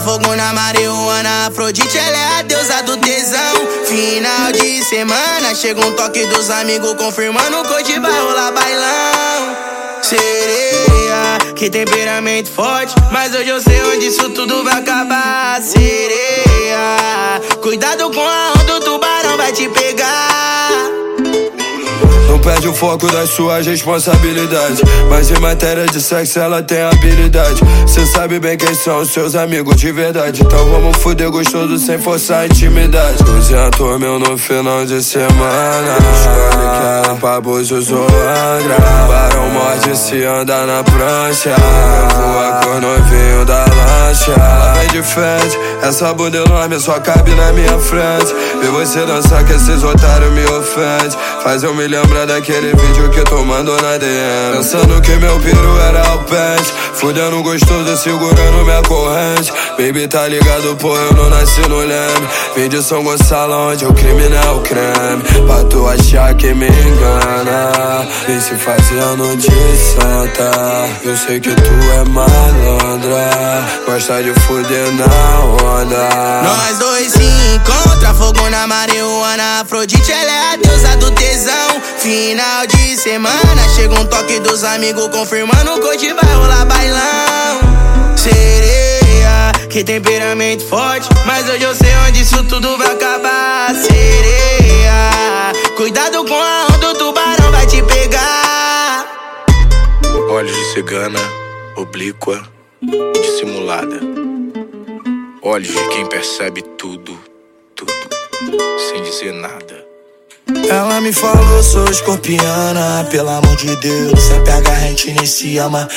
fogo na marihuana. Afrodite, ela é a deusa do tesão. Final de semana, chega um toque dos amigos confirmando que hoje vai rolar bailão. Sereia, que temperamento forte, mas hoje eu sei onde isso tudo vai acabar. Sereia, cuidado com a onda, o tubarão vai te pegar. Perde o foco das suas responsabilidades. Mas em matéria de sexo ela tem habilidade. Cê sabe bem quem são os seus amigos de verdade. Então vamos fuder gostoso sem forçar a intimidade. Duzentos mil no final de semana. Escolhe que é pra Búzios ou Angra. Barão morde se anda na prancha. Voa com o novinho da lancha. Ela vem de frente, essa bunda enorme só cabe na minha frente. Ver você dançar que esses otários me ofendem. Faz eu me lembrar daquele vídeo que tu mandou na DM. Pensando que meu piru era o pente. Fudendo gostoso, segurando minha corrente. Baby, tá ligado, pô, eu não nasci no leme. Vim de São Gonçalo, onde o crime é o creme. Pra tu achar que me engana. Vem se fazendo de santa. Eu sei que tu é malandra. Gosta de fuder na onda. Nós dois se encontram, fogo na marihuana. Afrodite, ela é a deusa do tesão. Final de semana, chega um toque dos amigos confirmando que hoje vai rolar bailão. Sereia, que temperamento forte, mas hoje eu sei onde isso tudo vai acabar. Sereia, cuidado com a onda, o tubarão vai te pegar. Olhos de cigana, oblíqua, dissimulada. Olhos de quem percebe tudo, tudo, sem dizer nada. Ela me falou, sou escorpiana, pelo amor de Deus, se pega a gente nem se ama.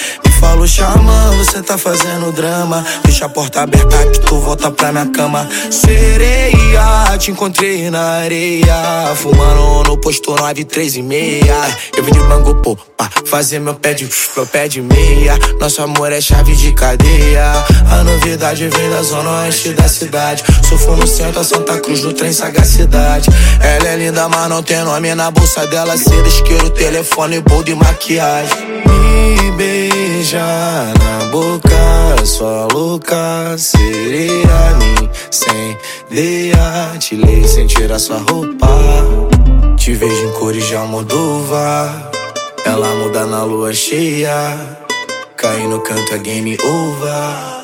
Me falou, xamã, você tá fazendo drama. Deixa a porta aberta que tu volta pra minha cama. Sereia, te encontrei na areia, fumando no posto 9, 3 e meia. Eu vim de bango, pô, pra fazer meu pé de, meu pé de meia. Nosso amor é chave de cadeia. A novidade vem da zona oeste da cidade. Sou no centro, a Santa Cruz do trem sagacidade. Ela é linda, mas não tem nome na bolsa dela. Seda, isqueiro, telefone, boldo e maquiagem. Me beija na boca, sua louca sereia. Me incendeia, te leio sem tirar sua roupa. Te vejo em cores de Almodóvar. Ela muda na lua cheia. Cai no canto é game over.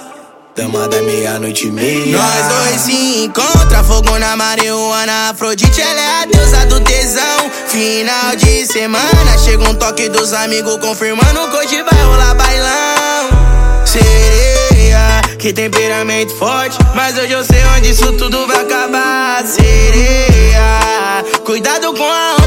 Da meia-noite e meia. Nós dois se encontram, fogo na marihuana. Afrodite, ela é a deusa do tesão. Final de semana, chega um toque dos amigos confirmando que hoje vai rolar bailão. Sereia, que temperamento forte, mas hoje eu sei onde isso tudo vai acabar. Sereia, cuidado com a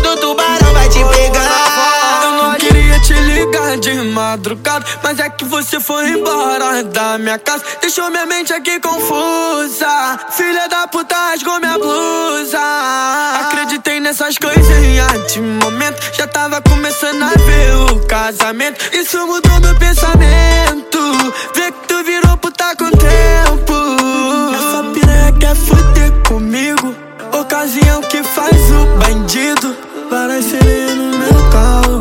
madrugada, mas é que você foi embora da minha casa. Deixou minha mente aqui confusa. Filha da puta rasgou minha blusa. Acreditei nessas coisinhas de momento. Já tava começando a ver o casamento. Isso mudou meu pensamento. Vê que tu virou puta com o tempo. Essa piranha quer fuder comigo. Ocasião que faz o bandido. Sereia no meu carro,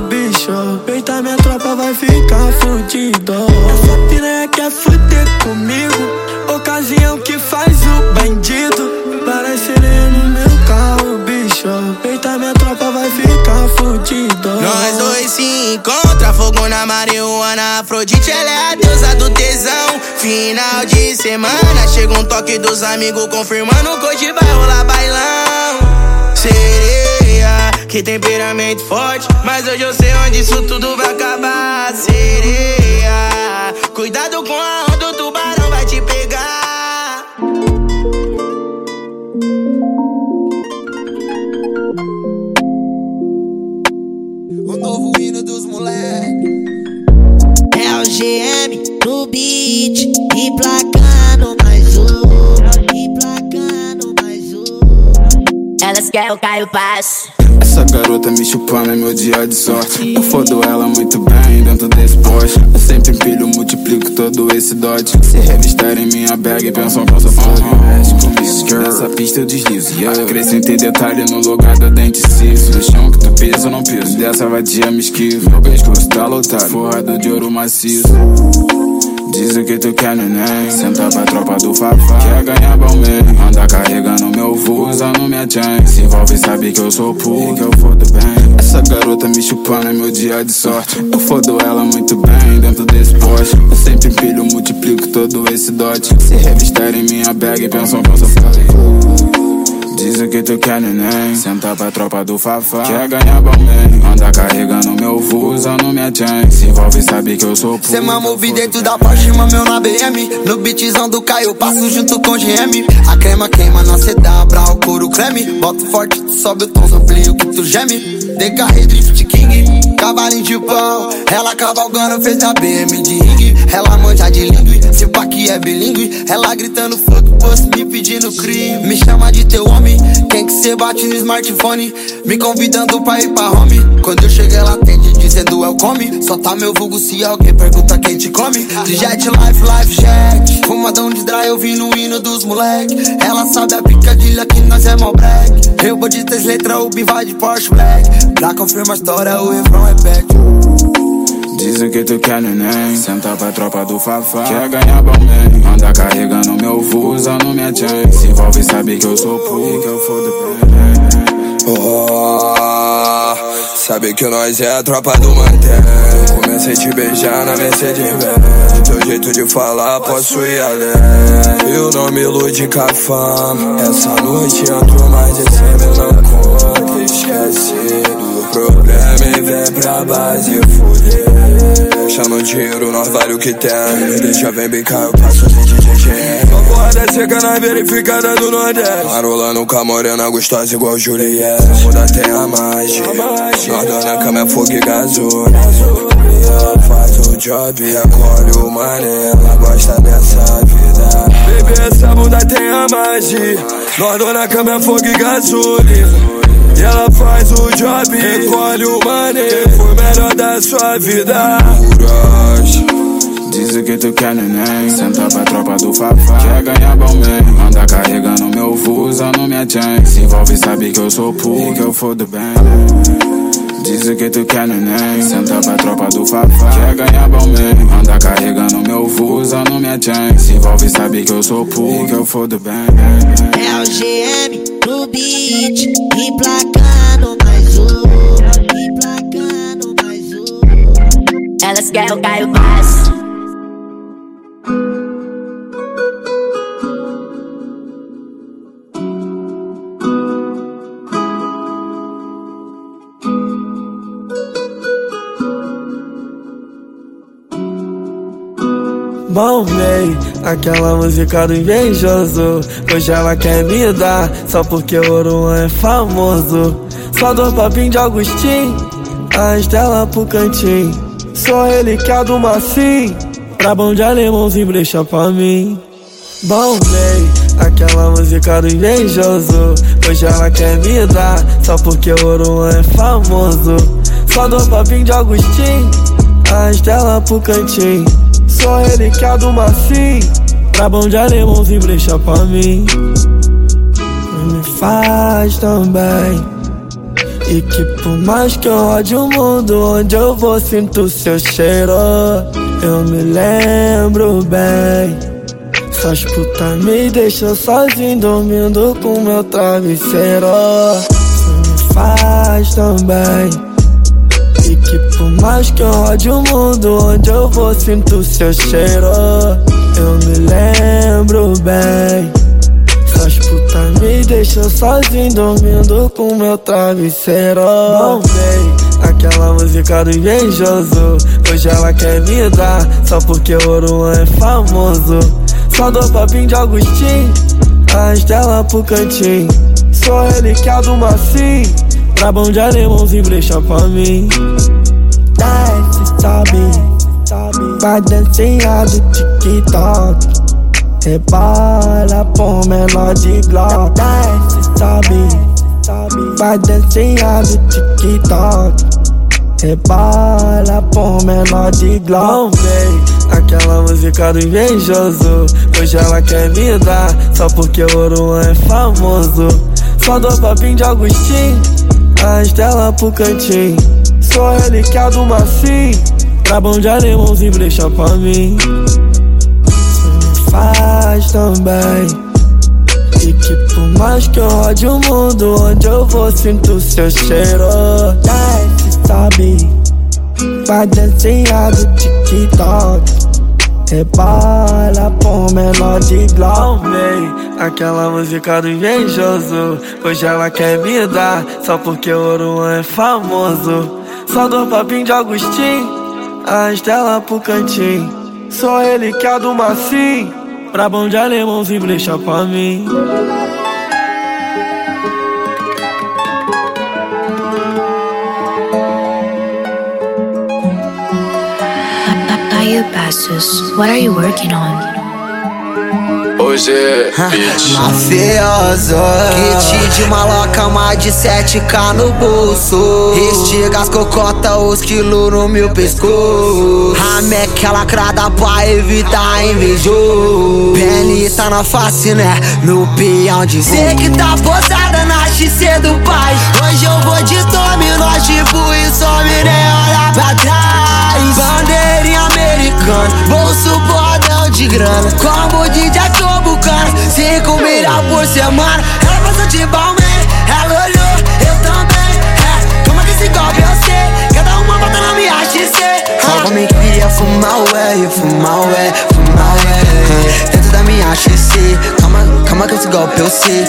bicho. Peita minha tropa vai ficar fudido. Essa piranha quer fuder comigo. Ocasião que faz o bandido. Parece no meu carro, bicho. Peita minha tropa vai ficar fudido. Nós dois se encontram, fogo na marihuana. Afrodite, ela é a deusa do tesão. Final de semana, chega um toque dos amigos confirmando que hoje vai rolar bailão. Sereia, que temperamento forte, mas hoje eu sei onde isso tudo vai acabar. Sereia, cuidado com a onda, o tubarão vai te pegar. O novo hino dos moleques. É o GM no beat e placando mais um. Elas querem o Caio Passo. Essa garota me chupando é meu dia de sorte. Eu fodo ela muito bem dentro desse poste. Eu sempre empilho, multiplico todo esse dote. Se revistarem minha bag, pensam que eu sou foda. Nessa pista eu deslizo. Yeah. Acrescentei detalhe no lugar da dente ciso. No chão que tu pisa, eu não piso. Dessa vadia me esquivo. Meu pescoço tá lotado, forrado de ouro maciço. Dizem que tu quer neném, senta pra tropa do Fafá. Quer ganhar man, anda carregando meu voo, usando minha chain. Se envolve, sabe que eu sou puro, que eu fodo bem. Essa garota me chupando é meu dia de sorte. Eu fodo ela muito bem dentro desse poste. Eu sempre empilho, multiplico todo esse dote. Se revistarem minha bag, pensam que eu sou Dizem que tu quer neném. Senta pra tropa do Fafá. Quer ganhar bom man Anda carregando meu voo Usando minha chain Se envolve sabe que eu sou puro. Cê mamove dentro da Porsche, mameu na BM No beatzão do Caio, passo junto com GM A crema queima na CW, o couro creme. Bota forte, tu sobe o tom, amplio que tu geme. DKR Drift King, cavalinho de pau Ela cavalgando, fez a BM de ringue. Ela manja de lingue, se pá que é bilingue Ela gritando fuck, post me pedindo crime. Me chama de teu homem quem que cê bate no smartphone? Me convidando pra ir pra home. Quando eu cheguei, ela atende dizendo welcome. Só tá meu vulgo se alguém pergunta quem te come. De jet life, life jet. Fumadão de dry, eu vi no hino dos moleque. Ela sabe a picadilha que nós é mó black. Eu vou de três letras, o vai de Porsche Black. Pra confirmar a história, o refrão é back. Dizem que tu quer neném. Senta pra tropa do Fafá. Quer ganhar bom man Anda carregando meu voo Usando minha chain Se envolve sabe que eu sou puro Que eu fodo bem Oh, sabe que nós é a tropa do mantém Comecei a te beijar na Mercedes Benz Teu jeito de falar posso ir além. Eu não me ilude com a fama Essa noite entro mais de 100 mil na conta Esquecido problema e vem pra base fuder Chama dinheiro, nós vale o que tem. Deixa vem brincar, eu passo sem DJ Uma porrada seca na verificada do Nordeste. Marolando com a morena gostosa igual Juliette. Muda tem a magia. Nós dona cama é fogo e gasolina. Faz o job, recolhe o mané Ela gosta dessa vida. Baby, essa bunda tem a magia. Nós dona cama é fogo e gasolina e ela faz o job, recolhe o money. Foi melhor da sua vida. Coragem Dizem que tu quer neném. Senta pra tropa do Fafá. Quer ganhar bom man Anda carregando meu voo Usando minha chain. Se envolve sabe que eu sou puro Que eu fodo bem. Dizem que tu quer neném. Senta pra tropa do Fafá. Quer ganhar bom man Anda carregando meu voo Usando minha chain. Se envolve sabe que eu sou puro Que eu fodo bem. É o GM no beat E placando mais um E placando mais um. Elas querem o Caio Bass. Bombei, aquela música do invejoso Hoje ela quer me dar, só porque o Oruan é famoso. Só dou papinho de Agostinho, a Estela pro cantinho. Sou relíquia do Macim, pra bom de alemãozinho brecha pra mim. Bombei, aquela música do invejoso Hoje ela quer me dar, só porque o Oruan é famoso. Só dou papinho de Agostinho, a Estela pro cantinho Sou relíquia do Macim Pra bom de alemãozinho brecha pra mim. Me faz também. E que por mais que eu rode o mundo Onde eu vou sinto seu cheiro. Eu me lembro bem. Essas putas me deixam sozinho Dormindo com meu travesseiro. Me faz também que por mais que eu rode o mundo Onde eu vou sinto seu cheiro. Eu me lembro bem. Essas putas me deixam sozinho Dormindo com meu travesseiro. Não vem aquela música do invejoso. Hoje ela quer me dar Só porque o Oruan é famoso. Só dou papinho de Agostinho A Estela pro cantinho. Sou relíquia do Macim Pra bom de alemãozinho brecha pra mim Desce, sobe Vai dancinha do TikTok. Rebola por menor de Glock. Desce, sobe Vai dancinha do TikTok. Rebola por menor de Glock. Vem, aquela música do invejoso. Hoje ela quer me dar Só porque o Oruan é famoso. Só dou papinho de Agostinho a Estela pro cantinho Sou relíquia do Macim Pra bom de alemãozinho brecha pra mim faz também. E que por mais que eu rode o mundo, onde eu vou sinto seu cheiro. Desce, sobe, vai desenhar do TikTok. Rebola por menor de Glock Aquela música do invejoso Hoje ela quer me dar Só porque o ouro é famoso Só dou papinho de Agostinho A estela pro cantinho. Só ele que é do macio Pra bom de alemãozinho brecha pra mim. Caio Passos, what are you working on? Hoje é bitch. Mafioso. Kit de maloca, mais de 7k no bolso. Estiga as cocota, os quilos no meu pescoço. Rameca lacrada pra evitar invejoso Pele tá na face, né? No peão de Cê que tá posada na XC do pai. Hoje eu vou de tome, nós tipo e some, nem olha pra trás. Bandeirinha americana, bolso bordão de grana. Como DJ tô bucana, cinco milhões por semana Ela passou de balmain, ela olhou, eu também. É, Como que esse golpe eu sei, cada uma bota na minha XC Só me queria fumar ué, e fumar ué, fumar ué. Dentro da minha XC, calma, calma que esse golpe eu sei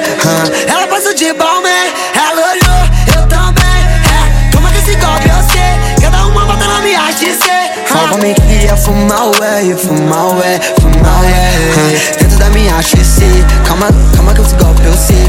Ela passou de balmain, ela olhou, eu também. É, Como que esse golpe eu sei, cada uma bota na minha XC Só me queria fumar ué, e fumar ué, fumar ué Dentro da minha XC, calma, calma que esse golpe eu sei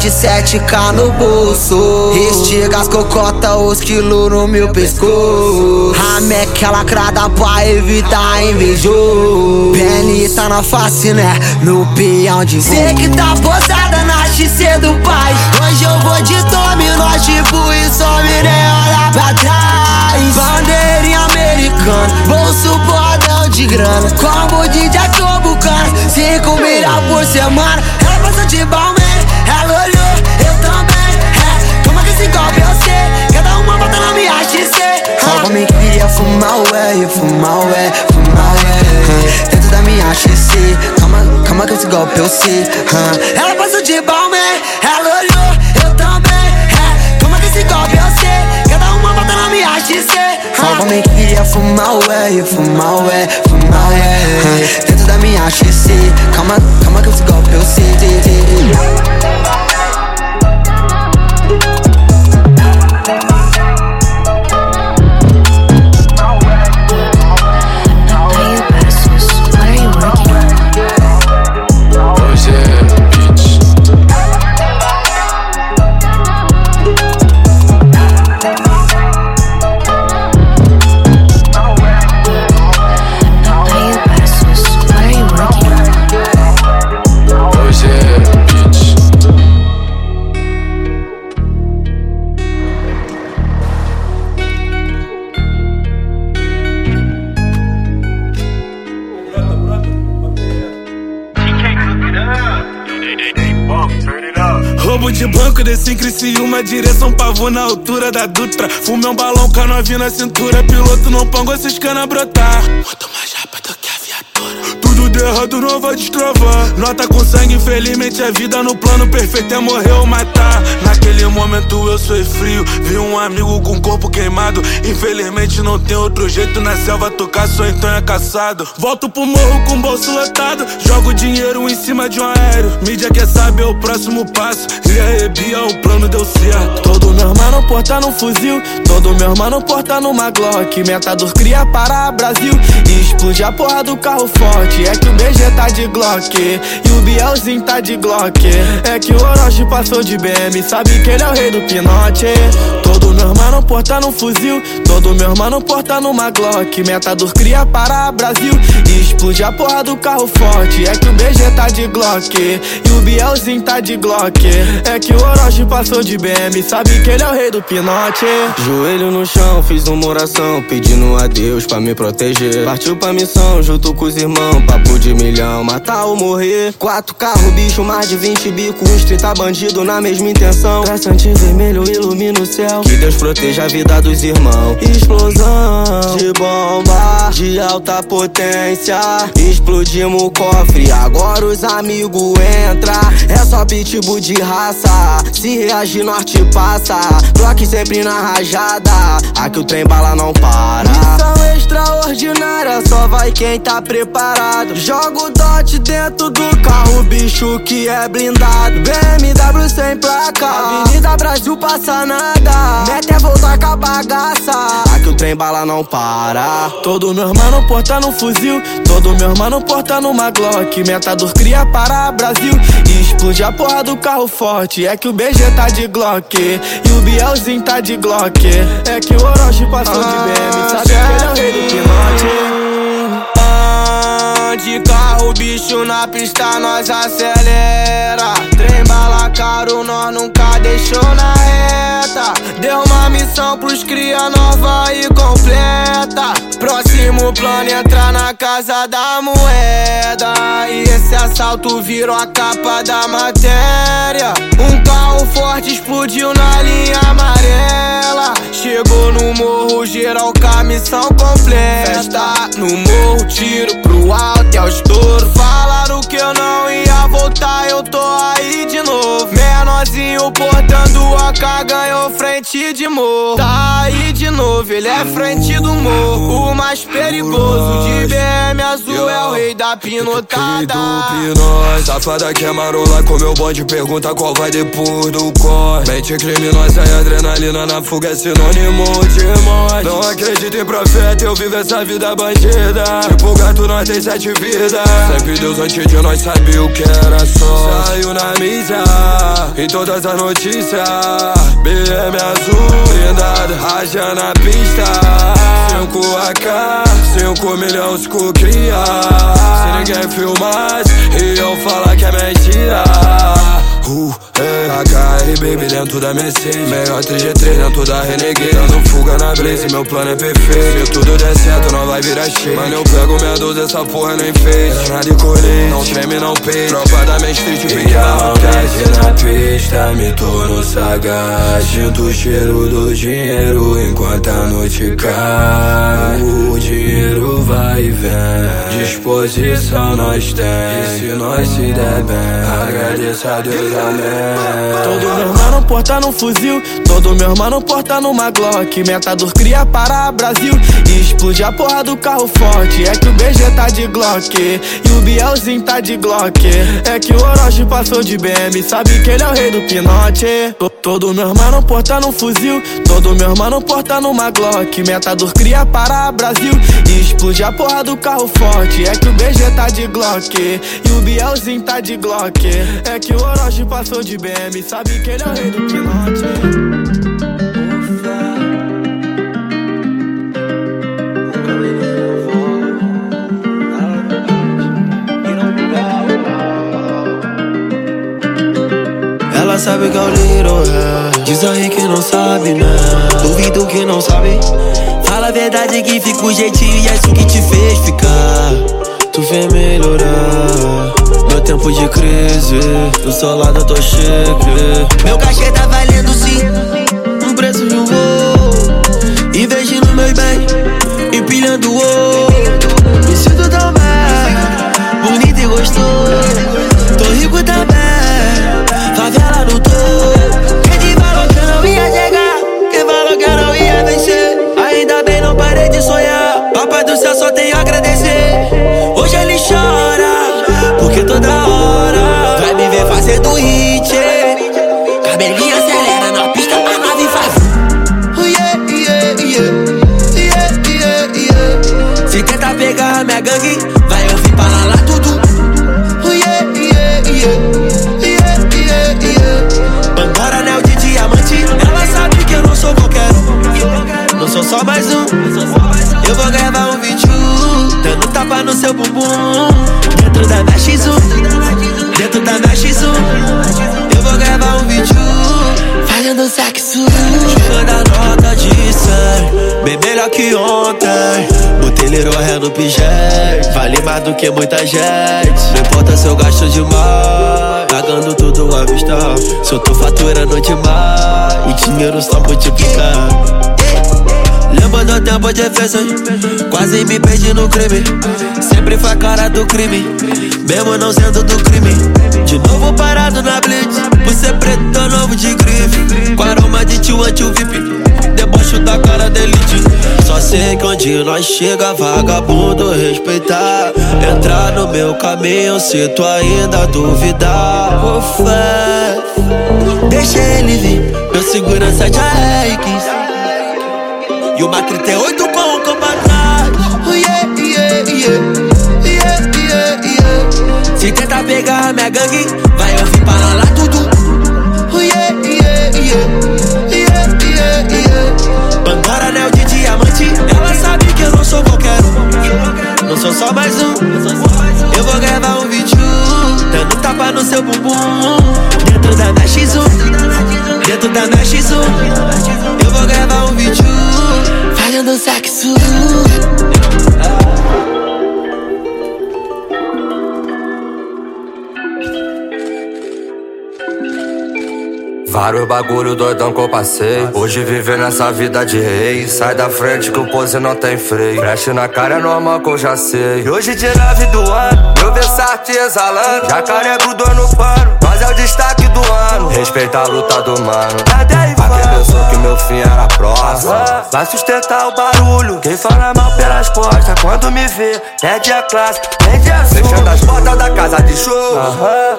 de 7k no bolso. Estiga as cocota, os quilos no meu pescoço. Rameca lacrada pra evitar invejoso Pele tá na face, né? No peão de Cê que tá posada na XC do pai. Hoje eu vou de tome, nós tipo e some, nem olha pra trás. Bandeirinha americana, bolso bordão de grana. Como DJ tô bucana, 5 milhões por semana. Ela passou de balmain, Me queria fumar ué, e fumar ué, fumar ué. Dentro da minha XC, calma, calma que esse golpe eu sei. Ela passou de balmain, ela olhou, eu também. É, Como que esse golpe eu sei, cada uma bota na minha XC Só me queria fumar ué, e fumar ué, fumar ué. Dentro da minha XC, calma, calma que esse golpe eu sei De banco, desci em Criciúma, direção pavô na altura da Dutra. Fumei um balão novinha na cintura, piloto não pangou esses cana brotar. Muito mais rápido que a viatura. Tudo errado não vai destravar. Nota com sangue, infelizmente a vida no plano perfeito é morrer ou matar. Naquele momento eu sou frio, vi um amigo com corpo queimado. Infelizmente não tem outro jeito na selva, tu caçou então é caçado. Volto pro morro com bolso lotado, jogo dinheiro em cima de um aéreo. Mídia quer saber o próximo passo, e aí Bia, o plano deu certo. Todo meu mano porta num fuzil, todo meu mano porta numa Glock. Metador cria para Brasil e explode a porra do carro forte. É que o BG tá de Glock e o Bielzinho tá de Glock. É que o Orochi passou de BM, sabe que ele é o rei do pinote. Todo meu mano porta no fuzil, todo meu mano porta numa Glock. Metador cria para Brasil e explode a porra do carro forte. É que o BG tá de Glock e o Bielzinho tá de Glock. É que o Orochi passou de BM, sabe que ele é o rei do pinote. Joelho no chão, fiz uma oração, pedindo a Deus pra me proteger. Partiu pra missão, junto com os irmãos, papo de milhão, matar ou morrer. Quatro carros, bicho, mais de 20 bico, uns 30 bandido na mesma intenção. Traçante vermelho ilumina o céu, que Deus proteja a vida dos irmãos. Explosão de bomba, de alta potência. Explodimos o cofre, agora os amigos entra. É só pitbull de raça, se reagir norte passa. Glock sempre na rajada, aqui o trem bala não para. Missão extraordinária, só vai quem tá preparado. Joga o dot dentro do carro, bicho que é blindado. BMW sem placa, Avenida Brasil passa nada. Mete é voltar com a bagaça, aqui o trem bala não para. Todo meu mano porta no fuzil, todo meu mano porta numa Glock. Metador cria para Brasil e explode a porra do carro forte. É que o BG tá de Glock e o Bielzinho tá de Glock. É que o Orochi passou de BM, sabe que ele é o rei do pinote. De carro, bicho na pista, nós acelera. Trem bala caro, nós nunca deixou na reta. Deu uma missão pros cria nova e completa. Próximo plano entrar na casa da moeda. E esse assalto virou a capa da matéria. Um carro forte explodiu na linha amarela. Chegou no morro, geral com a missão completa. Festa no morro, tiro pro alto e ao estouro. Falaram que eu não ia voltar, eu tô aí de novo. Menorzinho portando a K, ganhou frente de morro. Tá aí de novo, ele é frente do morro. O mais perigoso de BM azul é o rei da pinotada. Pinóis, safada que é marola com meu bonde Pergunta qual vai depois do corte Mente criminosa e adrenalina na fuga é sinônimo de morte. Não acredito em profeta, eu vivo essa vida bandida. Tipo gato, nós tem sete vidas. Sempre Deus antes de nós sabia o que era só. Saiu na mídia, em todas as notícias. BM azul, blindado, raja na pista. 5 AK, 5 milhões com cria. Se ninguém filmasse, iam falar que é mentira HR baby dentro da Mercedes Melhor 3G3 dentro da Renegade. Dando fuga na Blaze, meu plano é perfeito. Se tudo der certo, não vai virar cheio Mano, eu pego minha 12, essa porra nem fez. É nada de colete, não treme, não peito Tropa da Main Street, pique na na pista, me torno sagaz. Sinto o cheiro do dinheiro enquanto a noite cai. O dinheiro vai e vem. Disposição nós tem. E se nós se der bem Agradeça a Deus, Todo meu mano porta no fuzil, todo meu mano porta numa Glock. Metador cria para Brasil e explode a porra do carro forte. É que o BG tá de Glock e o Bielzinho tá de Glock. É que o Orochi passou de BM, sabe que ele é o rei do pinote. To- Todo meu mano porta no fuzil, todo meu mano porta numa Glock. Metador cria para Brasil e explode a porra do carro forte. É que o BG tá de Glock e o Bielzinho tá de Glock. É que o Orochi passou de BM, sabe que ele é o rei do pinote. Ela sabe que é o Little é. Diz aí que não sabe, né? Duvido que não sabe. Fala a verdade que fica o jeitinho e é isso que te fez ficar. Tu vem melhorar. Tempo de crise, do seu lado eu tô chique. Meu cachê tá valendo sim, um preço de um voo. Investindo meus bens, empilhando pijete, vale mais do que muita gente. Não importa se eu gasto demais, pagando tudo à vista. Se eu tô faturando demais, o dinheiro só multiplica. Lembro do tempo de festa, quase me perdi no crime. Sempre foi a cara do crime, mesmo não sendo do crime. De novo parado na blitz, por ser preto novo de grife. Com aroma de tio anti-VIP, debaixo da cara da elite. Só sei que onde nós chega, vagabundo respeitar. Entrar no meu caminho, se tu ainda duvidar. Ô fé, deixa ele vir, meu segurança de AX. E uma 38 com o. Oh, yeah, yeah, yeah. Yeah, yeah, yeah. Se tenta pegar minha gangue, sou só mais um. Eu vou gravar um vídeo, dando tapa no seu bumbum. Dentro da minha X1. Dentro da minha X1. Eu vou gravar um vídeo, fazendo sexo. Vários bagulho doidão que eu passei. Hoje vivendo essa vida de rei. Sai da frente que o pose não tem freio. Preste na cara é normal que eu já sei. E hoje de nove do ano, meu Versace exalando. Jacaré grudou no pano, mas é o destaque do ano. Respeita a luta do mano. Cadê Quem pensou que meu fim era próximo? Vai sustentar o barulho. Quem fala mal pelas costas, quando me vê, perde a classe, perde a Fechando as portas da casa de show.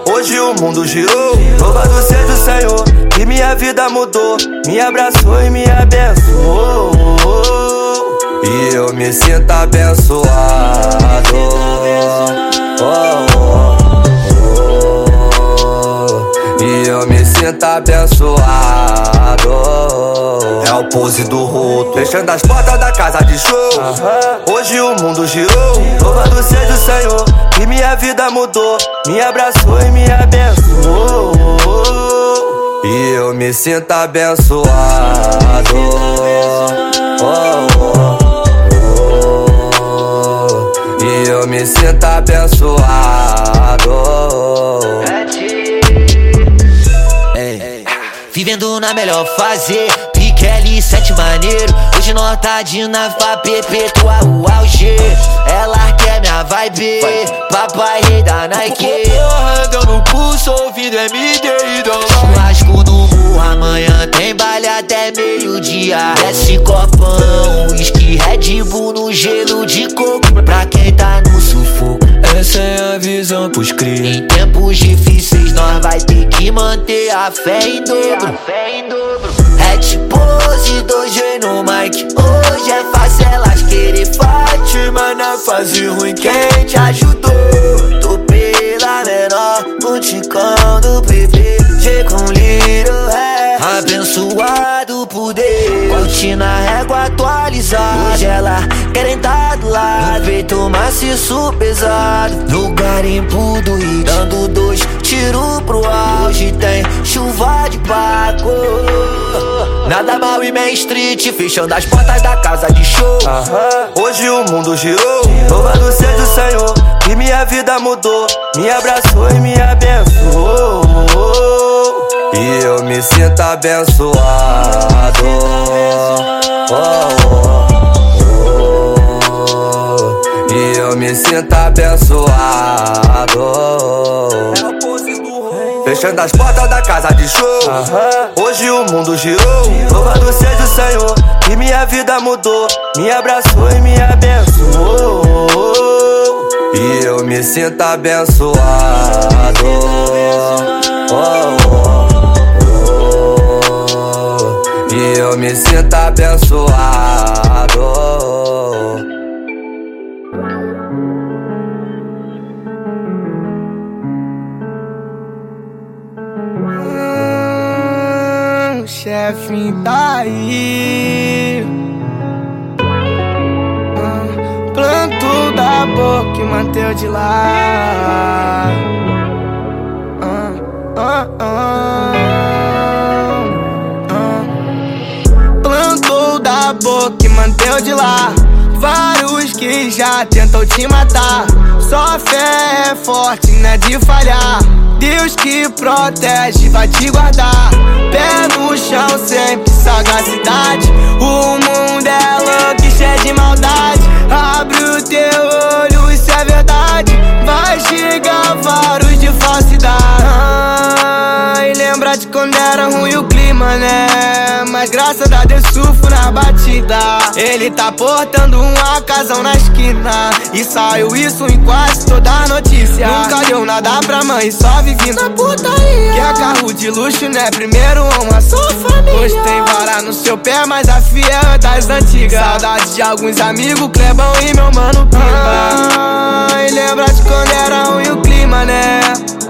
Hoje o mundo girou. Louvado seja o Senhor. Que minha vida mudou, me abraçou e me abençoou. E eu me sinto abençoado. Oh, oh, oh. E eu me sinto abençoado. É o pose do roto. Fechando as portas da casa de show. Hoje o mundo girou. Louvado seja o Senhor. Que minha vida mudou, me abraçou e me abençoou. E eu me sinto abençoado. Oh, oh, oh. E eu me sinto abençoado. Vivendo na melhor fase, pique L7 maneiro. Hoje nós tá de nave pra perpetuar o auge. Ela quer minha vibe, papai rei da Nike. Deu no pulso, ouvindo MD e dom. Churrasco no morro, amanhã tem baile até meio-dia. Desce copão, whisky Red Bull no gelo de coco. Pra quem tá no. Essa é a visão pros cria. Em tempos difíceis, nós vai ter que manter a fé em dobro. Hat pose, 2G no mic. Hoje é fácil elas querer fight, mas na fase ruim quem te ajudou? Tô pela menor, no ticão do bebê. G com little é abençoado Deus. Curtindo a régua atualizada. Hoje ela querem tá do lado. No maciço pesado. No garimpo do hit. Dando dois tiros pro auge. Tem chuva de Paco. Nada mal e Main Street. Fechando as portas da casa de show. Hoje o mundo girou. Louvado seja o Senhor. Que minha vida mudou, me abraçou e me abençoou. E eu me sinto abençoado. Oh, oh, oh. E eu me sinto abençoado. Fechando as portas da casa de show. Hoje o mundo girou. Louvado seja o Senhor. Que minha vida mudou, me abraçou e me abençoou. E eu me sinto abençoado. Oh, oh, eu me sinto abençoado. Hum, chefe tá aí. Hum, planto da boca e manteu de lá. Hum, hum, hum. Boca e manteu de lá. Vários que já tentou te matar. Só fé é forte, não é de falhar. Deus que protege, vai te guardar. Pé no chão, sempre sagacidade. O mundo é louco e cheio de maldade. Abre o teu olho, isso é verdade. Vai chegar vários de falsidade. Ai, lembra de quando era ruim o clima, né? Mas graças a Deus surfo na batida. Ele tá portando uma casão na esquina. E saiu isso em quase toda a Nunca deu nada pra mãe, só vivi na putaria. Quer carro de luxo, né? Primeiro uma só família. Hoje tem vara no seu pé, mas a fiel é das antigas. Saudade de alguns amigos, Clebão e meu mano Pimba. Ai, lembra de quando era ruim o clima, né?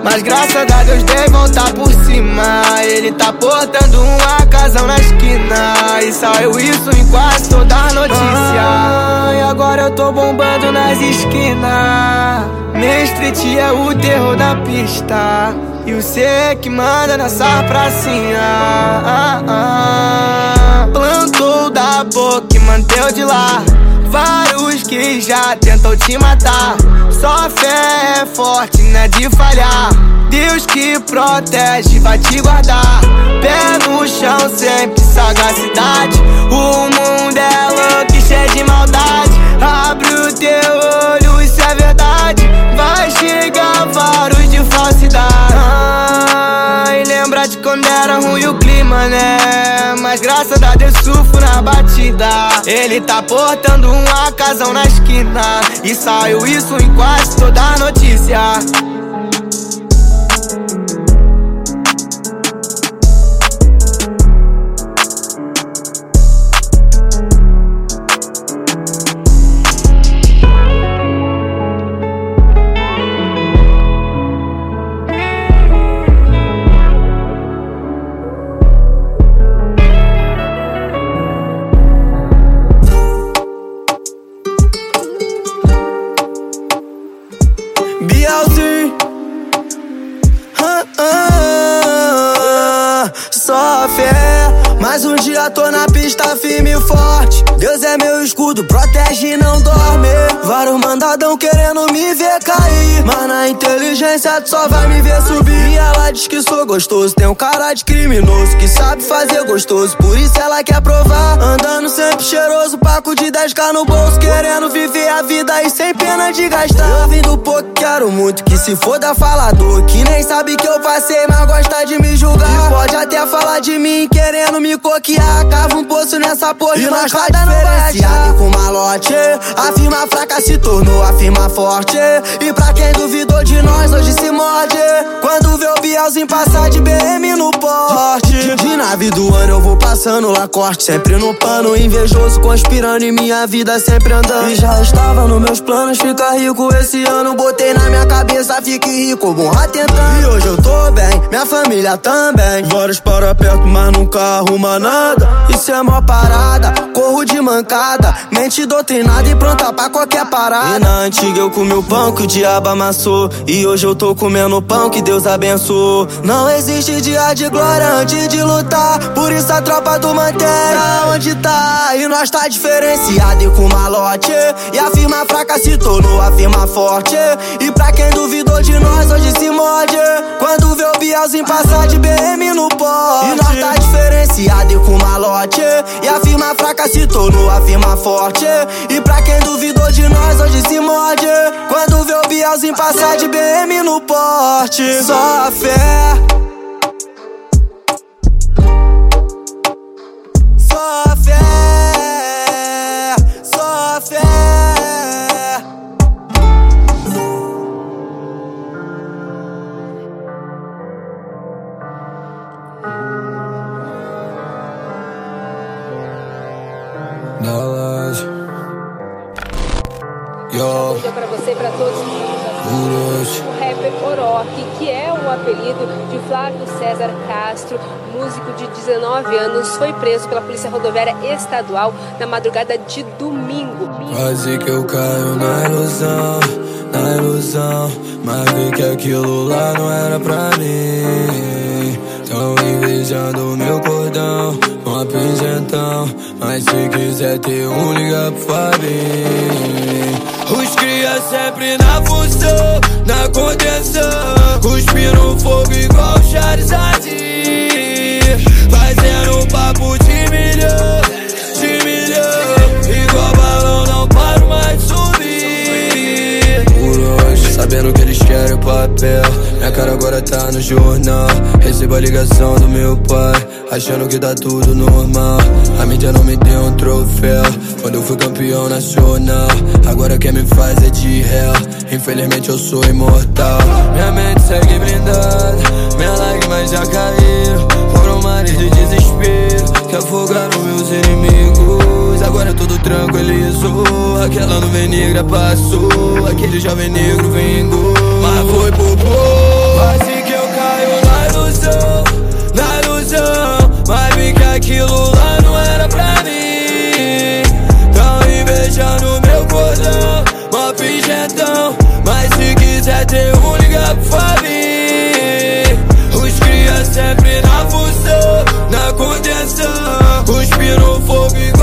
Mas graças a Deus dei voltar por cima. Ele tá portando uma casão na esquina. E saiu isso em quase toda a notícia. Agora eu tô bombando nas esquinas. Main Street é o terror da pista. E o C que manda nessa pracinha. Ah, ah. Plantou da boca e manteu de lá. Vários que já tentou te matar. Só fé é forte, não é de falhar. Deus que protege, vai te guardar. Pé no chão, sempre sagacidade. O mundo é louco cheio de maldade. Abre o teu olho, isso é verdade. Vai chegar vários de falsidade. Ai, lembra de quando era ruim o clima, né? Mas graças a Deus surfo na batida. Ele tá portando uma casão na esquina. E saiu isso em quase toda notícia. Um dia tô na pista firme e forte. Deus é meu escudo, protege e não dorme. Vários mandadão querendo me ver cair. Mas na inteligência tu só vai me ver subir. E ela diz que sou gostoso Tem um cara de criminoso que sabe fazer gostoso. Por isso ela quer provar Andando sempre paco de 10k no bolso Querendo viver a vida e sem pena de gastar. Eu vim do pouco, quero muito que se foda falador Que nem sabe que eu passei, mas gosta de me julgar. E pode até falar de mim querendo me coquear. Cava um poço nessa porra e nós tá diferenciado. Com malote A firma fraca se tornou a firma forte. E pra quem duvidou de nós, hoje se morde. Quando vê o Bielzinho passar de BM no porte. De nave do ano eu vou passando lá corte Sempre no pano, invejoso conspirando em minha vida sempre andando. E já estava nos meus planos ficar rico. Esse ano Botei na minha cabeça, fique rico, bom tentando E hoje eu tô bem, minha família também. Vários para perto, mas nunca arruma nada. Isso é mó parada, corro de mancada. Mente doutrinada e pronta pra qualquer parada. E na antiga eu comi o pão que o diabo amassou. E hoje eu tô comendo pão que Deus abençoou. Não existe dia de glória antes de lutar. Por isso a tropa do Manteiga onde tá? E nós tá diferenciado e com malote. E a firma fraca se tornou a firma forte. E pra quem duvidou de nós hoje se morde. Quando vê o Bielzinho passar de BM no porte E nós tá diferenciado e com malote. E a firma fraca se tornou a firma forte. E pra quem duvidou de nós hoje se morde. Quando vê o Bielzinho passar de BM no porte Só a fé Da laje. Yo. Pra você pra todos. O rapper Orochi, que é o apelido de Flávio César Castro, músico de 19 anos, foi preso pela Polícia Rodoviária Estadual na madrugada de domingo. Quase que eu caio na ilusão, na ilusão. Mas vi que aquilo lá não era pra mim. Tão invejando meu cordão, uma pingentão. Mas se quiser ter um, liga pro Fabinho. Os cria sempre na função, na contenção. Cuspindo fogo igual Charizard. Fazendo um papo de milhão, sabendo que eles querem o papel. Minha cara agora tá no jornal. Recebo a ligação do meu pai, achando que tá tudo normal. A mídia não me deu um troféu. Quando eu fui campeão nacional, agora quem me faz é de réu. Infelizmente eu sou imortal. Minha mente segue blindada, minha lágrimas já caíram. Foram mares de desespero que afogaram meus inimigos. Agora é tudo tranquilizou. Aquela nuvem negra passou, aquele jovem negro vingou. Mas foi por pouco. Quase que eu caio na ilusão, na ilusão. Mas vi que aquilo lá não era pra mim. Tão invejando meu cordão, mó pingentão. Mas se quiser ter um, liga pro Fabinho. Os cria sempre na função, na contenção. Cuspindo fogo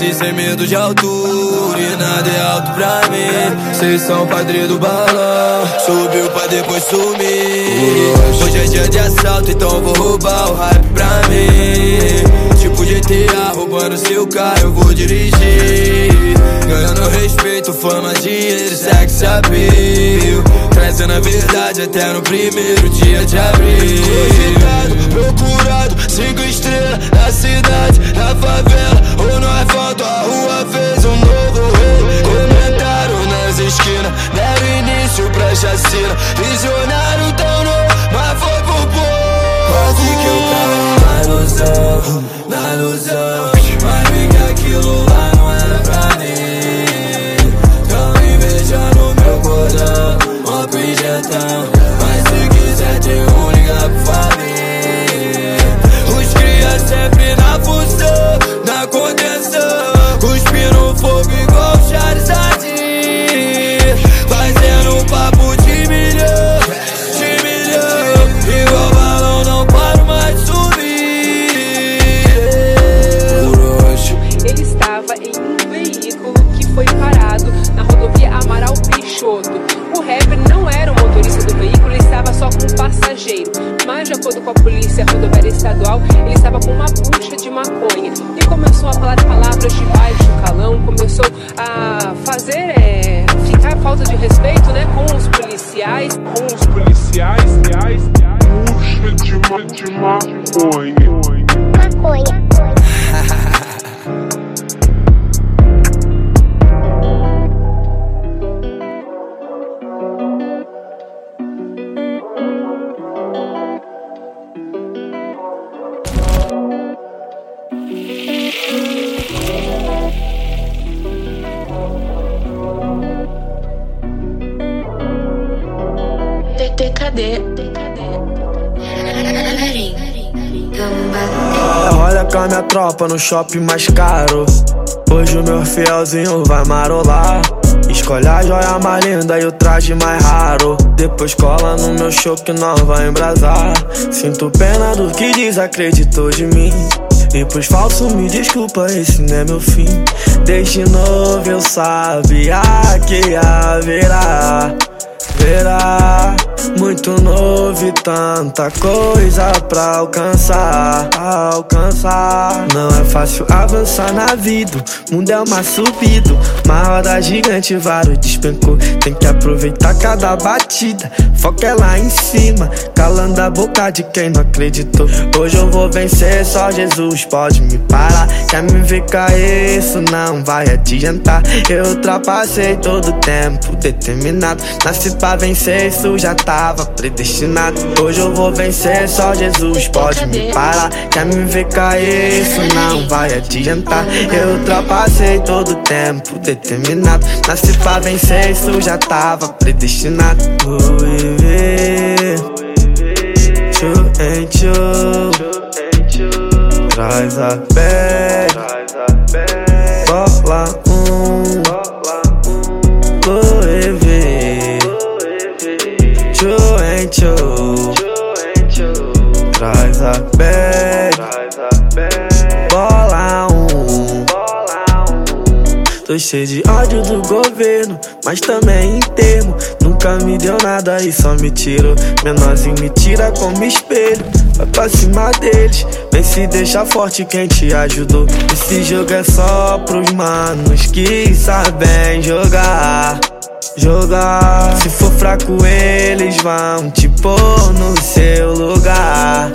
Sem medo de altura. E nada é alto pra mim. Vocês são padre do balão. Subiu pra depois sumir. Hoje é dia de assalto, então vou roubar o hype pra mim. Tipo GTA, roubando seu carro, eu vou dirigir. Ganhando respeito, fama, dinheiro, sex appeal. Trazendo a verdade até no primeiro dia de abril. Procurado, cinco estrelas na cidade, na favela ou no chacina. Visionário tão novo, mas foi por pouco. Quase que eu caio na ilusão, na ilusão. Mas vi que aquilo lá não era pra mim. Tão invejando meu cordão, mó pingentão. Mas se quiser ter rodoviária estadual, ele estava com uma bucha de maconha e começou a falar palavras de baixo calão, começou a fazer é, ficar falta de respeito, né, com os policiais. Com os policiais, reais, bucha de, de maconha. Maconha. Com a minha tropa no shopping mais caro. Hoje o meu fielzinho vai marolar. Escolhe a joia mais linda e o traje mais raro. Depois cola no meu show que nós vai embrasar. Sinto pena do que desacreditou de mim. E pros falsos me desculpa, esse não é meu fim. Desde novo eu sabia que haverá. Verá, muito novo e tanta coisa pra alcançar, alcançar. Não é fácil avançar na vida, o mundo é uma subida. Uma roda gigante, vários despencou. Tem que aproveitar cada batida, foca é lá em cima. Cala calando a boca de quem não acreditou. Hoje eu vou vencer, só Jesus pode me parar. Quer me ver cair, isso não vai adiantar. Eu ultrapassei todo o tempo determinado. Nasci pra vencer, isso já tava predestinado. Hoje eu vou vencer, só Jesus pode me parar. Quer me ver cair, isso não vai adiantar. Eu ultrapassei todo o tempo determinado. Nasci pra vencer, isso já tava predestinado. Traz a bag, Cheio de ódio do governo, mas também em termo. Nunca me deu nada e só me tirou. Menorzinho me tira como espelho. Vai pra cima deles, vem se deixa forte quem te ajudou. Esse jogo é só pros manos que sabem jogar. Jogar, se for fraco, eles vão te pôr no seu lugar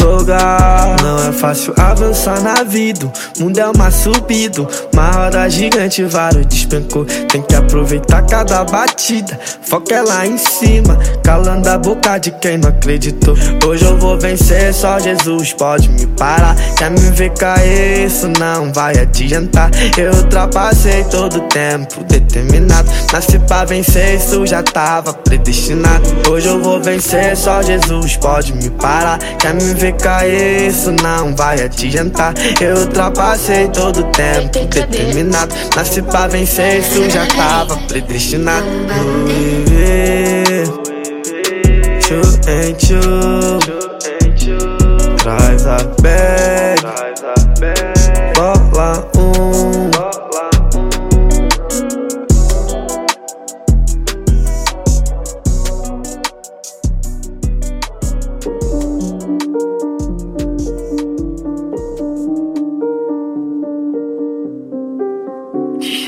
lugar. Não é fácil avançar na vida. O mundo é uma subida. Uma roda gigante, vários despencou. Tem que aproveitar cada batida. Foca é lá em cima, calando a boca de quem não acreditou. Hoje eu vou vencer, só Jesus pode me parar. Quer me ver cair, isso não vai adiantar. Eu ultrapassei todo o tempo determinado. Nasci pra vencer, isso já tava predestinado. Hoje eu vou vencer, só Jesus pode me parar. Quer me ver cair, isso não vai adiantar. Eu ultrapassei todo o tempo determinado. Nasci pra vencer, isso já tava predestinado. Tchu em tchu. Traz a bag,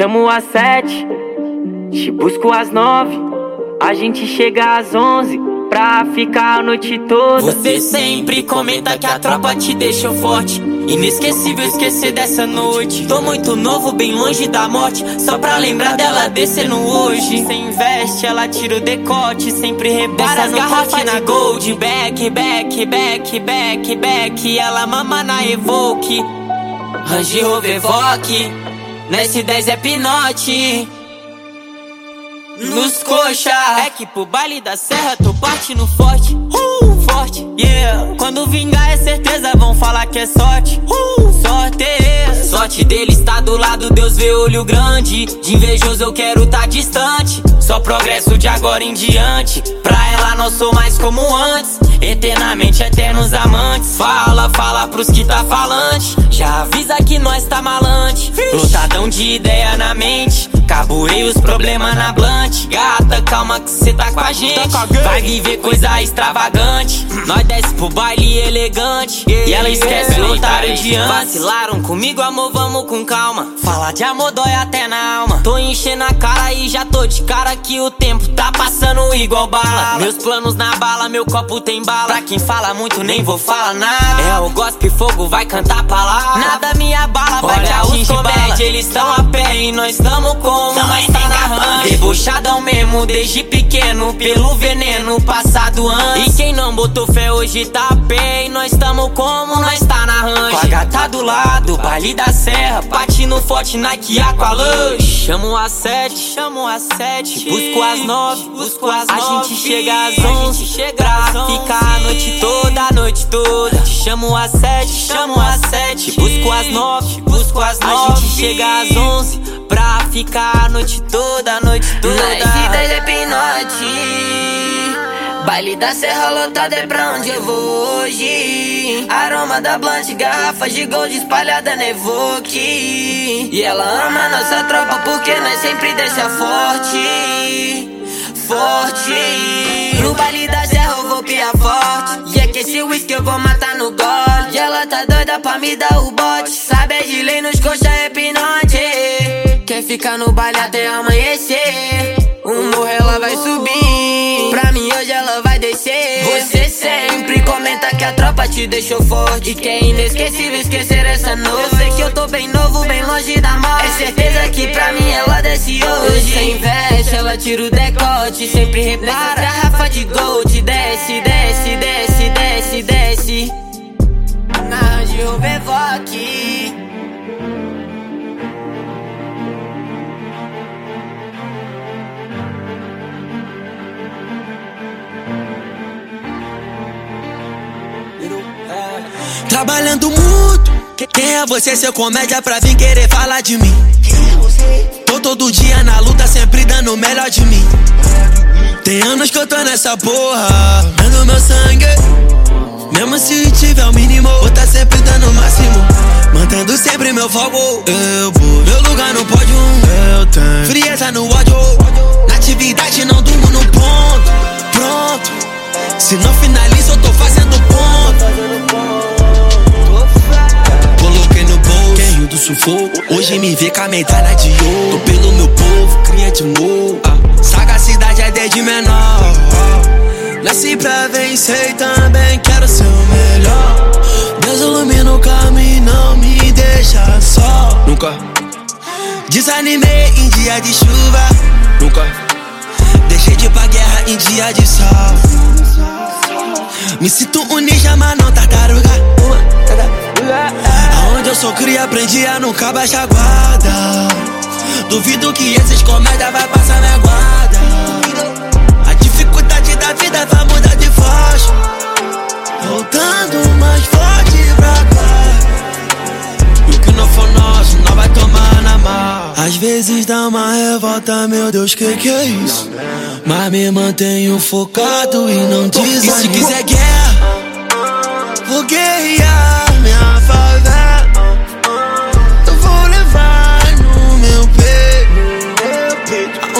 chamo às sete, te busco às nove. A gente chega às onze pra ficar a noite toda. Você sempre comenta que a tropa te deixou forte. Inesquecível esquecer dessa noite. Tô muito novo, bem longe da morte. Só pra lembrar dela descer no hoje. Sem veste, ela tira o decote. Sempre rebara As no de na gold. gold. Back, back, back, back, back. Ela mama na Evoque. Range Rover Vogue. Nesse 10 é pinote. Nos coxa. É que pro baile da serra tô partindo forte. Uh, forte. Yeah. Quando vingar é certeza, vão falar que é sorte. Uh, sorte. Sorte dele está do lado, Deus vê olho grande. De invejoso eu quero tá distante. Só progresso de agora em diante. Pra ela não sou mais como antes. Eternamente eternos amantes. Fala, fala pros que tá falante. Já avisa que nós tá malante. Lotadão de ideia na mente. Carburei os problemas na blante. Gata, calma que cê tá com a gente. Vai viver coisa extravagante. Nós desce pro baile elegante. E ela esquece o otário de antes. Vacilaram comigo, amor, vamos com calma. Falar de amor dói até na alma. Tô enchendo a cara e já tô de cara que o tempo tá passando igual bala. Meus planos na bala, meu copo tem bala. Pra quem fala muito, nem vou falar nada. É o gospel fogo, vai cantar palavra. Nada me abala, vai Olha, os comédia, Eles tão a pé e nós tamo como nós tá narrando. Debochadão mesmo, desde pequeno, pelo veneno passado antes. E quem não botou fé hoje tá a pé e nós tamo como nós tá narrando. Com a gata do lado, baile da serra, patino forte, Nike Aqualush. Chamo às sete, chamo às sete, busco às nove, busco às nove. A gente chega às onze, pra ficar a noite toda, a noite toda. Te chamo às sete, chamo às sete, busco às nove, busco às nove. A gente chega às onze, pra ficar a noite toda, a noite toda. Nas vidas é pinote Baile da serra lotada é pra onde eu vou hoje Aroma da blunt, garrafas de gold espalhada na Evoque E ela ama nossa tropa porque nós sempre deixa forte Forte. Baile da serra eu vou piar forte. E é que esse whisky eu vou matar no gole E ela tá doida pra me dar o bote. Sabe é de lei nos coxa é pinote Quer ficar no baile até amanhecer? O morro ela vai subir te deixou forte. E que é inesquecível esquecer essa noite. Eu sei que eu tô bem novo, bem longe da morte. É certeza que pra mim ela desce hoje. Sem veste, ela tira o decote. Sempre repara. Garrafa de gold. Desce, desce, desce, desce, desce. Na de Robevoque. Trabalhando muito. Quem é você, seu comédia, pra vir querer falar de mim? Tô todo dia na luta, sempre dando o melhor de mim. Tem anos que eu tô nessa porra, dando meu sangue. Mesmo se tiver o mínimo, vou tá sempre dando o máximo. Mantendo sempre meu foco. Eu vou, meu lugar no pódio. Eu tenho frieza no ódio. Na atividade, não durmo no ponto. Pronto. Se não finalizo, eu tô fazendo ponto. Do sufoco. Hoje me vê com a medalha de ouro. Tô pelo meu povo, cria de novo. Ah, Sagacidade é desde menor. Nasci pra vencer e também quero ser o melhor. Deus ilumina o caminho, não me deixa só. Nunca. Desanimei em dia de chuva. Nunca. Deixei de ir pra guerra em dia de sol. Me sinto um ninja, mas não tartaruga. Eu sou cria, aprendi a nunca baixar guarda. Duvido que esses comédia vai passar minha guarda. A dificuldade da vida vai mudar de faixa. Voltando mais forte pra cá. E o que não for nosso, não vai tomar na mão. Às vezes dá uma revolta, meu Deus, que que é isso? Mas me mantenho focado e não desanimo. E se quiser guerra, vou guerrear minha favela.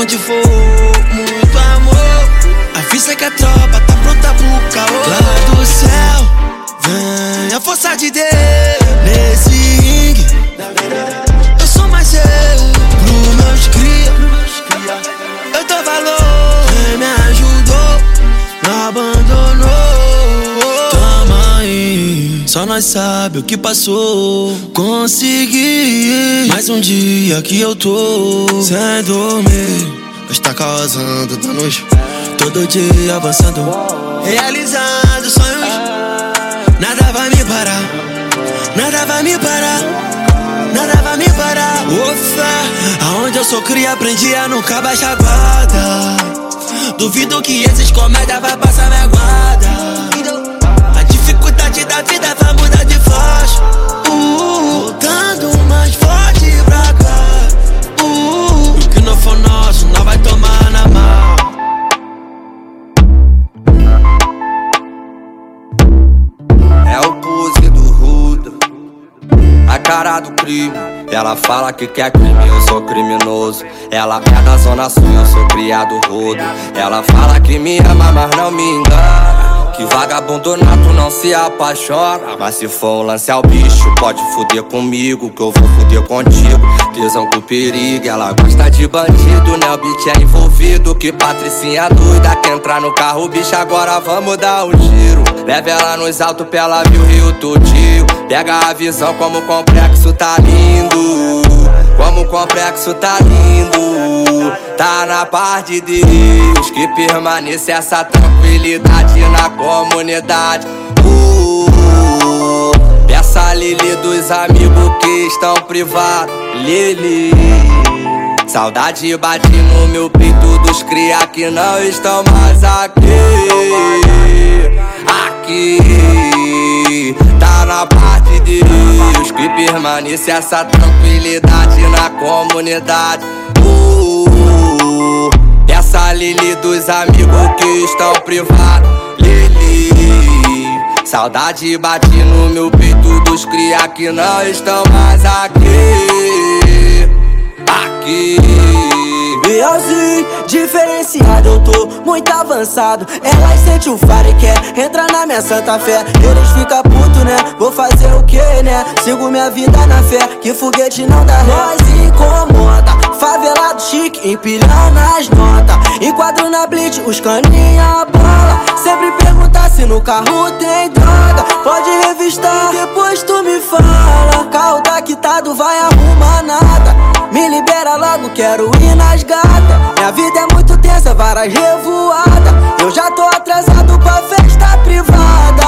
Aonde for, muito amor. Avisa que a tropa tá pronta pro caô. Lá do céu, vem a força de Deus nesse ringue. Eu sou mais eu pro meus cria. Eu dou valor, quem me ajudou, não abandonou. Tamo aí, só nós sabe o que passou. Consegui mais um dia que eu tô sem dormir. Mas tá causando danos, todo dia avançando, realizando sonhos. Nada vai me parar, nada vai me parar. Nada vai me parar. Ufa, aonde eu sou cria, aprendi a nunca baixar guarda. Duvido que esses comédia vai passar minha guarda. A dificuldade da vida vai mudar de faixa. Uh, voltando mais forte pra tomar na mão. É o pose do Ruda, a cara do crime. Ela fala que quer crime, eu sou criminoso. Ela é da zona sul, eu sou criado rodo. Ela fala que me ama, mas não me engana. Que vagabundo nato não se apaixona. Mas se for um lance ao bicho, pode fuder comigo, que eu vou fuder contigo. Tesão com perigo, ela gosta de bandido, né? O beat é envolvido. Que patricinha doida, quer entrar no carro, bicho, agora vamos dar um giro. Leva ela nos altos pra ela ver o rio tudinho. Pega a visão como o complexo tá lindo. Como o complexo tá lindo. Tá na parte de Deus que permanece essa tranquilidade na comunidade. Uh, peça a Lili dos amigos que estão privados. Lili. Saudade bate no meu peito dos cria que não estão mais aqui. Aqui tá na parte de Deus que permanece essa tranquilidade na comunidade. Uh, essa Lili dos amigos que estão privados. Lili, saudade bate no meu peito dos cria que não estão mais aqui. Aqui. Realzinho, diferenciado, eu tô muito avançado. Elas sentem o faro e quer entrar na minha santa fé. Eles ficam puto, né? Vou fazer o que, né? Sigo minha vida na fé, que foguete não dá ré. Nós incomoda, Favelado chique, empilhando as notas. Enquadro na blitz, os caninha bola. Sempre perguntar se no carro tem droga. Pode revistar, depois tu me fala. Carro tá quitado, vai arrumar nada. Me libera logo, quero ir nas gatas. Minha vida é muito tensa, várias revoadas. Eu já tô atrasado pra festa privada.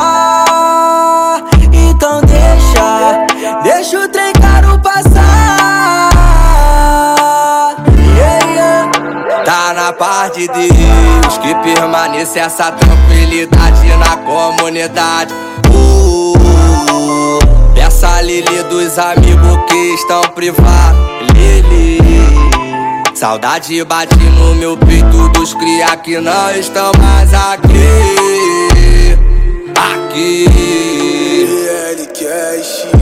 Então deixa, deixa o trem caro passar. De Deus que permaneça essa tranquilidade na comunidade. Uh, uh, peça a Lili dos amigos que estão privados. Lili, saudade bate no meu peito dos cria que não estão mais aqui. Aqui. Perfumado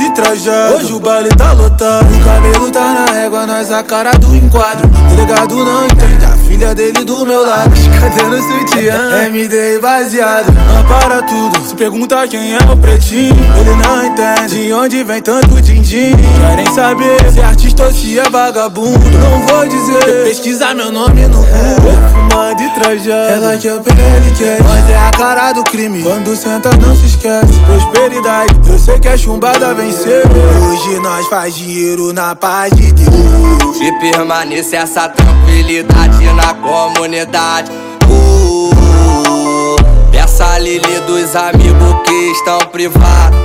e trajado Hoje o baile tá lotado O cabelo tá na régua, nós a cara do enquadro. O delegado não entende A filha dele do meu lado. Cadê no sutiã? MD baseado Não para tudo. Se pergunta quem é o pretinho Ele não entende. De onde vem tanto din-din? Querem saber se é artista ou se é vagabundo. Não vou dizer. Pesquisar meu nome no Google. Perfumado e trajado Ela que é o quer Mas é a cara do crime. Quando senta não se esquece. Prosperidade. Eu sei que a chumbada Hoje nós faz dinheiro na paz de Deus Que permaneça essa tranquilidade na comunidade. Uh, peça a Lili dos amigos que estão privados.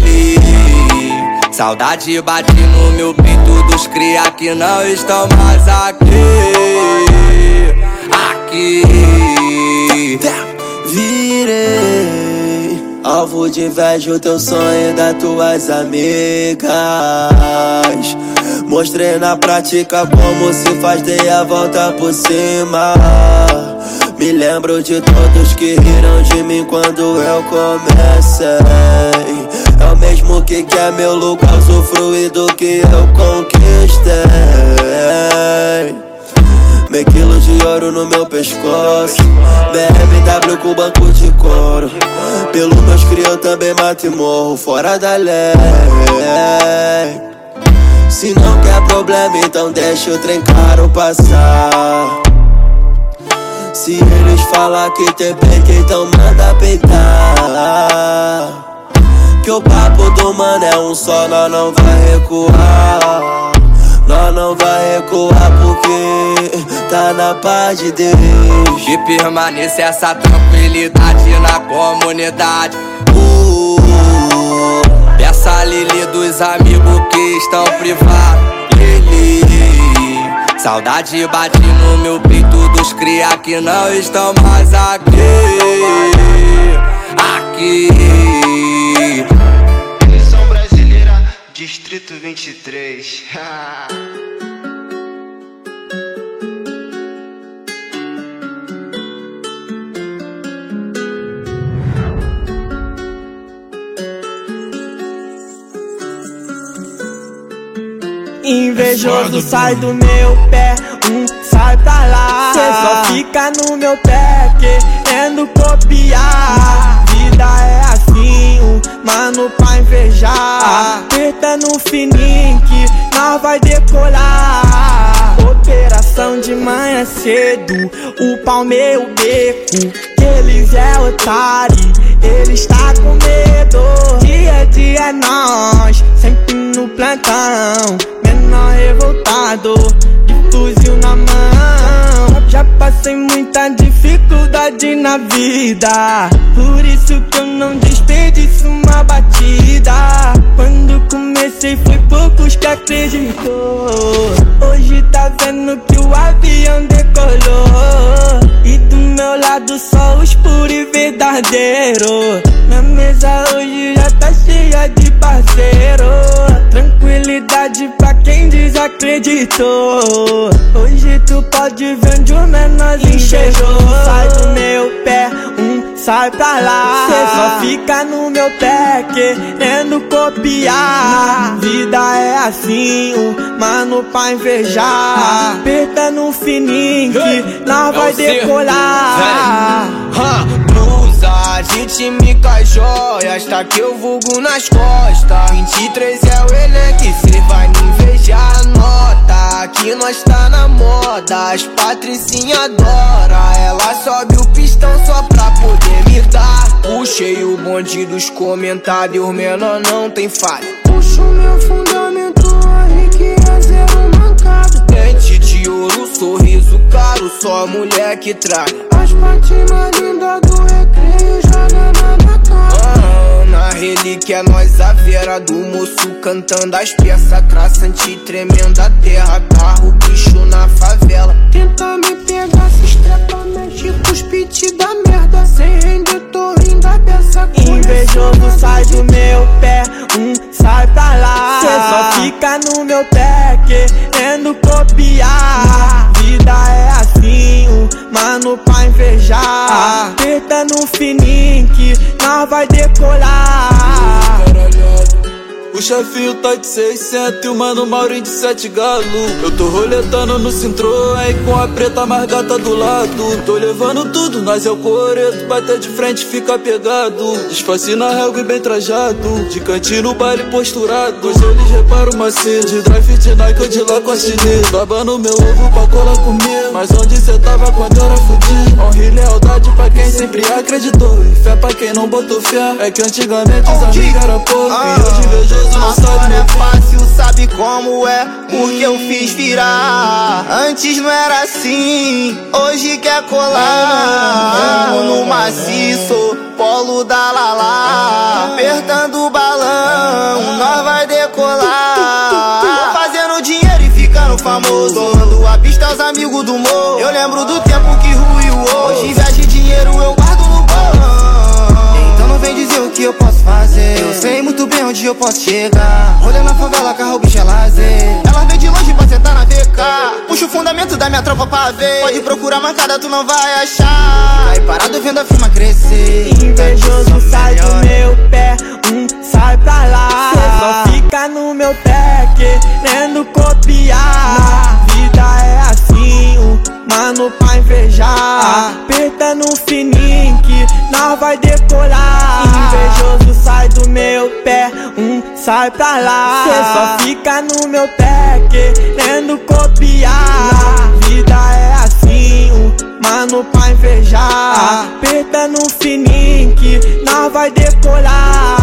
Lili, saudade bate no meu peito dos cria que não estão mais aqui. Aqui. Virei alvo de inveja o teu sonho das tuas amigas. Mostrei na prática como se faz, dei a volta por cima. Me lembro de todos que riram de mim quando eu comecei. É o mesmo que quer meu lugar, usufruir do que eu conquistei. Meio quilo de ouro no meu pescoço. BMW com banco de couro. Pelo meus cria também mato e morro Fora da lei. Se não quer problema então deixa o trem caro passar. Se eles falar que tem peito então manda peitar Que o papo do mano é um só, nós não vai recuar nós não vai recuar porque tá na paz de Deus. Que permaneça essa tranquilidade na comunidade. Uh, uh, peça a Lili dos amigos que estão privados. Lili, saudade bate no meu peito dos cria que não estão mais aqui. Aqui. Distrito 23. Invejoso sai do meu pé, um sai pra lá. Cê só fica no meu pé querendo copiar. Vida é um mano pra invejar. Aperta no fininho que nós vai decolar. Operação de manhã cedo, o pau meu beco. Eles é otário, ele está com medo. Dia a dia é nós, sempre no plantão. Menor revoltado, fuzil na mão. Já passei muita dificuldade na vida. Por isso que eu não desperdiço uma batida. Quando comecei foi poucos que acreditou. Hoje tá vendo que o avião decolou. E do meu lado só os puros e verdadeiros. Minha mesa hoje já tá cheia de parceiro. Tranquilidade desacreditou. Hoje tu pode ver onde o menorzinho chegou. Sai do meu pé, um sai pra lá. Cê só fica no meu pé querendo copiar. Vida é assim, um mano pra invejar. Aperta no fininho que nós vai decolar. Blusa A gente me joias, tá que eu vulgo nas costas. 23 é o elenco e cê vai me invejar. A nota Aqui nós tá na moda, as patricinha adora. Ela sobe o pistão só pra poder me dar. Puxei o bonde dos comentários, menor não tem falha. Puxo meu fundamento aí que é zero mancado Dente de ouro, sorriso caro, só mulher que traga. As patinas lindas do joga na minha cara ah, Na relíquia nós a vera do moço cantando as peças Traçante tremenda terra, carro, bicho na favela. Tenta me pegar, se estrepa, mexe pros pit da merda Sem render, tô rindo a peça Invejoso sai do meu pé, um sai pra lá. Cê só fica no meu pé querendo copiar. Vida é assim, mano pra invejar Aperta no fininho que nós vai decolar. O chefinho tá de 600 e o mano Maurinho de 7 galo. Eu tô roletando no Citroën com a preta mais gata do lado. Tô levando tudo, nós é o coreto, bater de frente fica pegado. Disfarce na relva e bem trajado, de cantinho no baile posturado. Hoje eles reparam macio, de drive de Nike ou de Lacoste. Babando meu ovo pra colar comigo Mas onde cê tava quando eu era fudido? Honra e lealdade pra quem sempre acreditou E fé pra quem não botou fé É que antigamente os amigos era pouco E hoje vejo Agora é fácil, sabe como é? Porque eu fiz virar. Antes não era assim, hoje quer colar. Vamos no maciço, polo da Lala. Apertando o balão, nós vai decolar. Fazendo dinheiro e ficando famoso. Aos amigos do morro. Eu lembro do tempo que ruiu. Hoje investe dinheiro, eu guardo no bolão. Então não vem dizer o que eu posso fazer. Eu sei muito bem onde eu posso chegar. Olha na favela, carro, bicho é lazer. Ela vem de longe pra sentar na VK. Puxa o fundamento da minha tropa pra ver. Pode procurar mancada, tu não vai achar. Vai parado vendo a firma crescer. Invejoso sai do meu pé, um sai pra lá Cê só fica no meu pé querendo copiar Vida é mano pra invejar. Aperta no fininho que nós vai decolar. Invejoso sai do meu pé, um sai pra lá. Cê só fica no meu pé querendo copiar. Vida é assim, um mano pra invejar. Aperta no fininho que nós vai decolar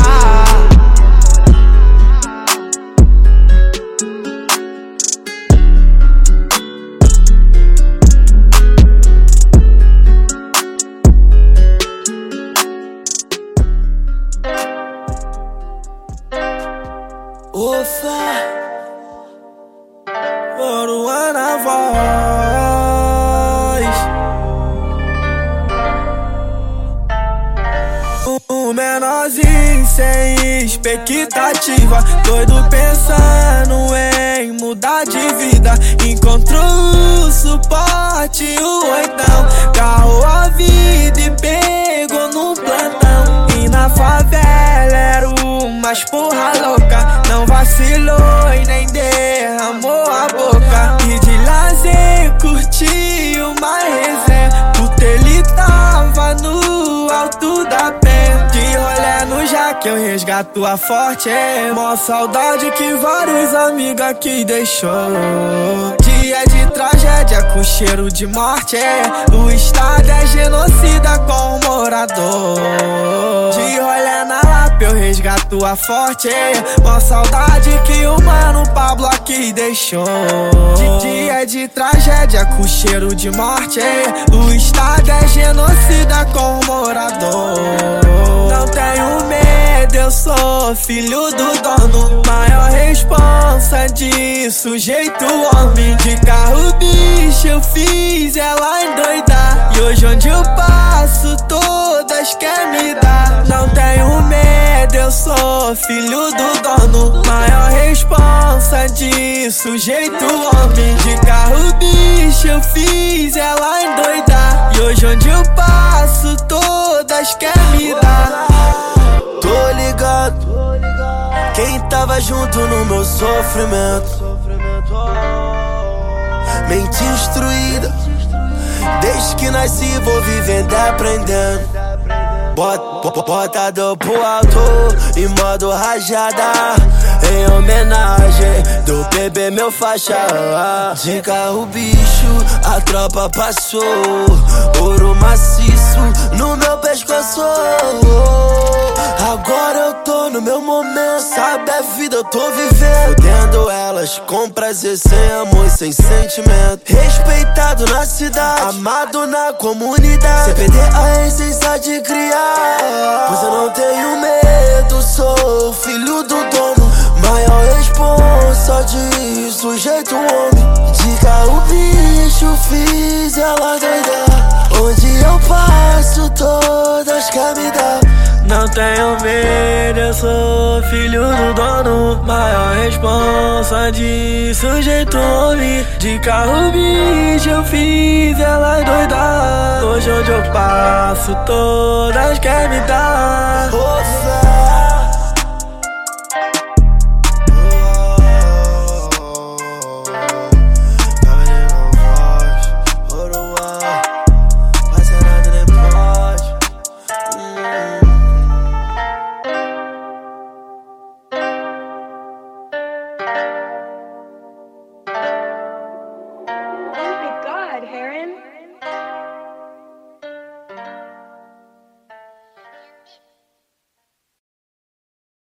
Ufa, Oruan na voz. Um menorzinho sem expectativa, doido pensando em mudar de vida. Encontrou o suporte, o oitão, carro a vida e pegou no plantão. Favela era o mais porra louca, não vacilou e nem derramou a boca. E de lazer curtiu uma resenha, puta ele tava no alto da pé. De rolé no jaque eu resgato a forte, mó saudade que vários amigos aqui deixou. Dia de tragédia com cheiro de morte, é o estado é genocida com o morador. De rolé na lapa eu resgato a forte, é mó saudade que o mano Pablo aqui deixou. De dia de tragédia com cheiro de morte, é o estado é genocida com o morador. Não tenho medo, eu sou filho do dono. Maior responsa de sujeito homem. De carro bicho eu fiz ela endoidar. E hoje onde eu passo, todas quer me dar. Não tenho medo, eu sou filho do dono. Maior responsa de sujeito homem. De carro bicho eu fiz ela endoidar. E hoje onde eu passo, todas quer me dar. Quem tava junto no meu sofrimento. Mente instruída, desde que nasci vou vivendo e aprendendo. Bota, bota do pro alto em modo rajada Em homenagem do bebê meu faixa. De carro bicho, a tropa passou. Ouro maciço no meu pescoço. Agora eu tô no meu momento Sabe? A vida eu tô vivendo. Fudendo elas com prazer, sem amor sem sentimento. Respeitado na cidade, amado na comunidade. Sem perder a essência de criar Pois eu não tenho medo, sou filho do dono Maior responsa de sujeito homem. De carro bicho fiz ela doidar. Onde eu passo todas querem me dar. Não tenho medo, eu sou filho do dono. Maior responsa de sujeito homem. De carro bicho eu fiz ela doidar. Hoje onde eu passo todas querem me dar